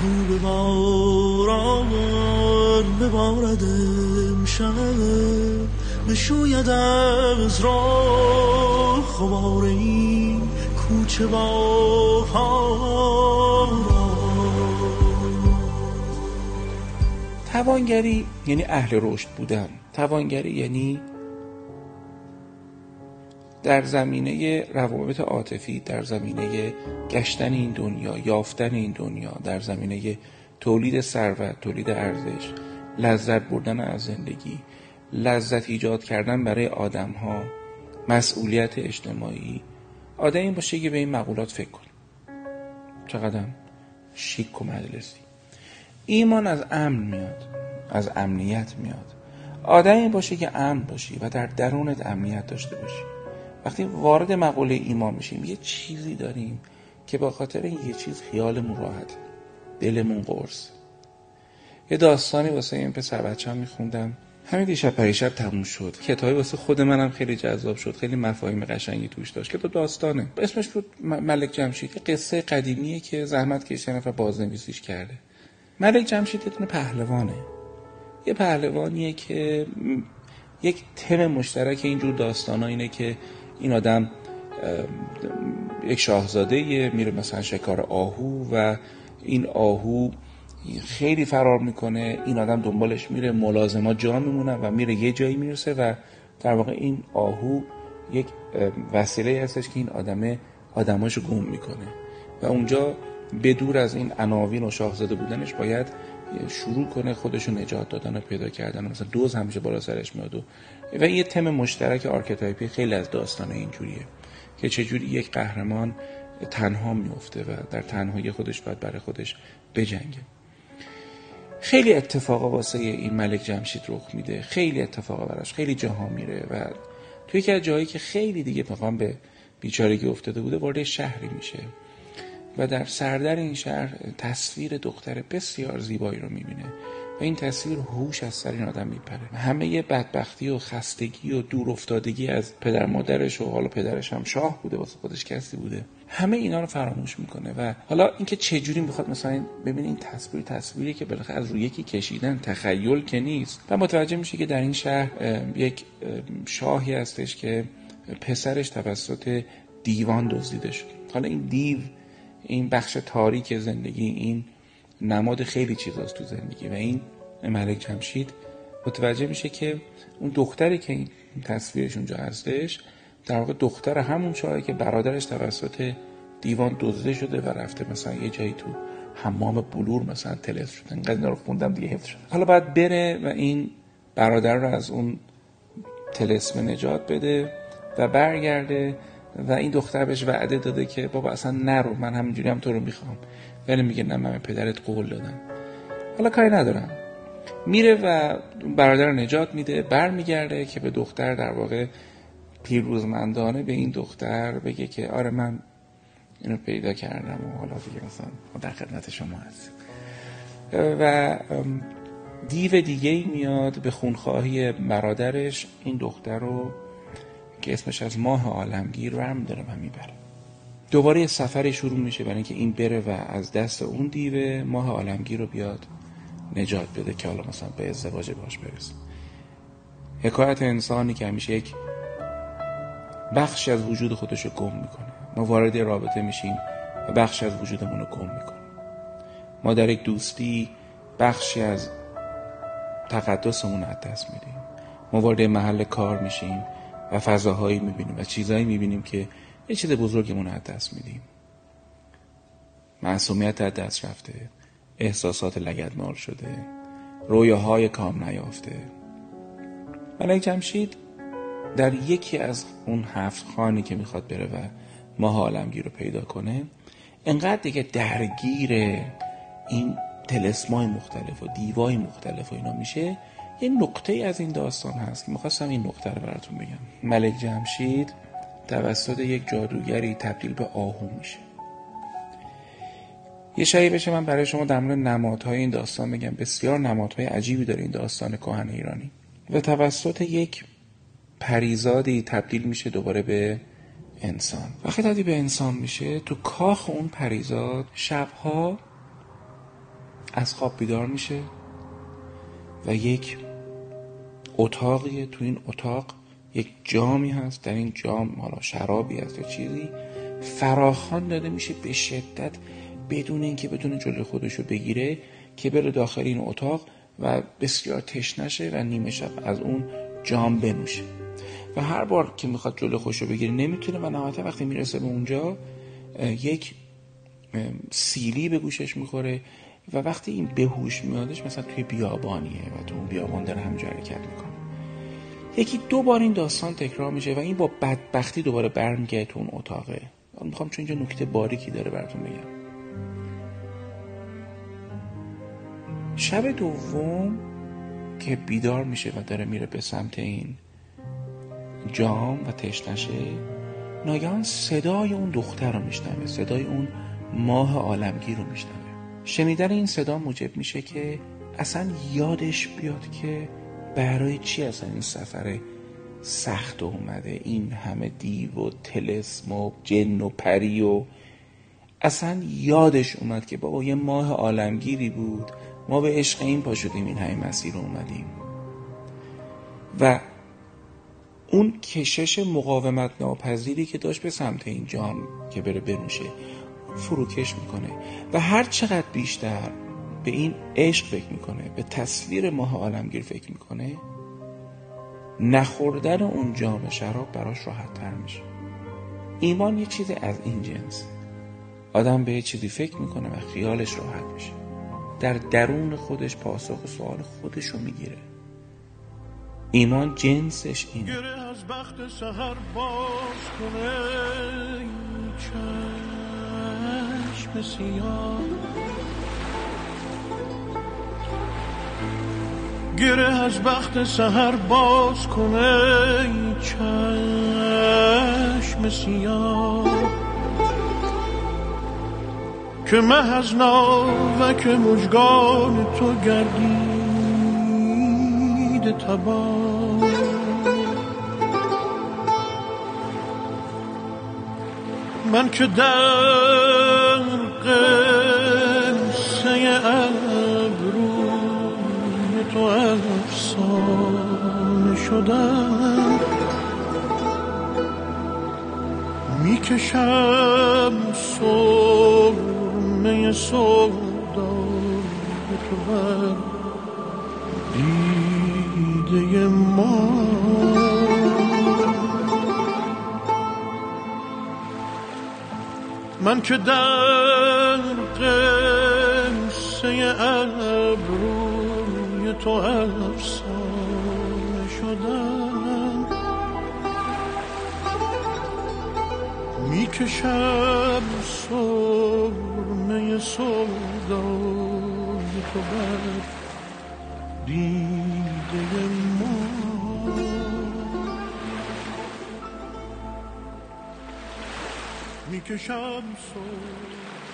به باران ببارد امشب. بشوید از راه خمار این کوچه با توانگری یعنی اهل رشد بودن. توانگری یعنی در زمینه روابط عاطفی در زمینه گشتن این دنیا یافتن این دنیا در زمینه تولید ثروت تولید ارزش لذت بردن از زندگی لذت ایجاد کردن برای آدم ها مسئولیت اجتماعی. آدم این باشه که به این مقولات فکر کن چقدر شیک و مجلسی. ایمان از امن میاد از امنیت میاد. آدمی باشه که امن باشی و در درونت امنیت داشته باشی. وقتی وارد مقوله ایمان میشیم یه چیزی داریم که با خاطر این یه چیز خیالمون راحت. دلمون قرص. یه داستانی واسه این پسر بچه هم میخوندم. همین دیشب پریشب تموم شد. کتابی واسه خود منم خیلی جذاب شد. خیلی مفاهیم قشنگی توش داشت. کتاب داستانه. اسمش بود ملک جمشید. قصه قدیمیه که زحمت کشیده نفر بازنویسیش کرده. ملک جمشید یه پهلوانه. یه پهلوانیه که یک تم مشترک اینجور داستان اینه که این آدم یک شاهزاده میره مثلا شکار آهو و این آهو خیلی فرار می‌کنه این آدم دنبالش میره ملازمات جا میمونه و میره یه جایی می‌رسه و در واقع این آهو یک وسیله هستش که این آدمه آدماشو گم می‌کنه. و اونجا بدور از این عناوین و شاهزاده بودنش باید شروع کنه خودشو نجات دادن و پیدا کردن مثلا دوز همیشه بالا سرش میاد و و یه تم مشترک archetype ی خیلی از داستان اینجوریه که چجوری یک قهرمان تنها میفته و در تنهایی خودش باید برای خودش بجنگه. خیلی اتفاقا واسه این ملک جمشید رخ میده خیلی اتفاقا براش خیلی جاها میره و توی یکی از جایی که خیلی دیگه مقام به بیچارگی افتاده بوده وارد شهری میشه و در سردر این شهر تصویر دختر بسیار زیبایی رو می‌بینه. و این تصویر هوش از سر این آدم میپره. همه بدبختی و خستگی و دور افتادگی از پدر مادرش و حالا پدرش هم شاه بوده واسه خودش کسی بوده. همه اینا رو فراموش می‌کنه و حالا اینکه چه جوری می‌خواد مثلا ببین این تصویر تصویری که بالاخره از روی یکی کشیدن تخیل که نیست. و متوجه میشه که در این شهر یک شاهی هستش که پسرش توسط دیوان دزدیده شد حالا این دیو این بخش تاریک زندگی این نماد خیلی چیزاست تو زندگی و این ملک جمشید متوجه میشه که اون دختری که این تصویرش اونجا هستش در واقع دختر همون شاهی که برادرش توسط دیوان دزده شده و رفته مثلا یه جایی تو حمام بلور مثلا تلس شده. انقدر رو خوندم دیگه حفظ شده. حالا باید بره و این برادر رو از اون تلسم نجات بده و برگرده و این دختر بهش وعده داده که بابا اصلا نرو من همینجوری هم تو رو می‌خوام. ولی میگه نه من پدرت قول دادم. حالا کاری ندارم. میره و برادر نجات میده برمیگرده که به دختر در واقع پیروزمندانه به این دختر بگه که آره من اینو پیدا کردم و حالا دیگه مثلا در خدمت شما هست و دیو دیگه ای میاد به خونخواهی برادرش. این دختر رو که اسمش از ماه عالمگیر رم داره و می‌بره. دوباره سفری شروع میشه برای اینکه این بره و از دست اون دیوه ماه عالمگیر رو بیاد نجات بده که حالا مثلا به ازدواج باش برسه. حکایت انسانی که همیشه یک بخشی از وجود خودش رو گم می‌کنه. ما وارد رابطه میشیم و بخشی از وجودمون رو گم می‌کنیم. ما در یک دوستی بخشی از تقدسمون از دست میدیم. ما وارد محل کار میشیم و فضاهایی می‌بینیم و چیزهایی می‌بینیم که یه چیز بزرگمون از دست میدیم. معصومیت از دست رفته. احساسات لگدمال شده. رویاهای کام نیافته. ملک جمشید در یکی از اون هفت خانی که می‌خواد بره و ماه عالمگیر رو پیدا کنه انقدر دیگه درگیر این تلسمای مختلف و دیوای مختلف و اینا میشه یه نقطه از این داستان هست که می‌خواستم این نقطه رو براتون بگم. ملک جمشید توسط یک جادوگری تبدیل به آهو میشه. یه شایی بشه من برای شما در مورد نمادهای این داستان بگم بسیار نمادهای عجیبی داره این داستان کهن ایرانی. و توسط یک پریزادی تبدیل میشه دوباره به انسان. وقتی تبدیل به انسان میشه تو کاخ اون پریزاد شبها از خواب بیدار میشه و یک اتاقیه. تو این اتاق یک جامی هست در این جام حالا شرابی هست یا چیزی فراخان داده میشه به شدت بدون اینکه بدون جلوی خودش رو بگیره که بره داخل این اتاق و بسیار تشنشه و نیمه شب از اون جام بنوشه. و هر بار که می‌خواد جلوی خودش رو بگیره نمی‌تونه و نهایتا وقتی می‌رسه به اونجا یک سیلی به گوشش می‌خوره و وقتی این بهوش میادش مثلا توی بیابانیه و تو اون بیابان داره همجا حرکت می‌کنه. یکی دو بار این داستان تکرار میشه و این با بدبختی دوباره برمیگه تو اون اتاقه. می‌خوام چون اینجا نکته باریکی داره براتون بگم. شب دوم که بیدار میشه و داره میره به سمت این جام و تشنشه ناگهان صدای اون دختر رو میشنوه صدای اون ماه عالمگیر رو میشنوه. شنیدن این صدا موجب میشه که اصلا یادش بیاد که برای چی اصلا این سفر سخت اومده؟ این همه دیو و تلسم و جن و پری و اصلا یادش اومد که بابا یه ماه عالمگیری بود. ما به عشق این پا این همه مسیر اومدیم. و اون کشش مقاومت ناپذیری که داشت به سمت این جام که بره بنوشه فروکش می‌کنه. و هر چقدر بیشتر به این عشق فکر می‌کنه به تصویر ماه عالمگیر فکر می‌کنه نخوردن اون جام شراب براش راحت تر میشه. ایمان یه چیز از این جنس. آدم به یه چیزی فکر می‌کنه و خیالش راحت میشه. در درون خودش پاسخ و سوال خودش رو می‌گیره. ایمان جنسش اینه. از بخت سهر باز کنه چشم سیاه. گره از بخت سهر باز کنه چشم سیاه. که مه از ناوک مجگان تو گردید تبا من که در تو افسانه شدم. می‌کشم صبح همه سودای تو بر. دیده ما. من که در تو افسانه شدم می‌کشم صبح همه سودای تو بر دیده ما. می‌کشم سود سود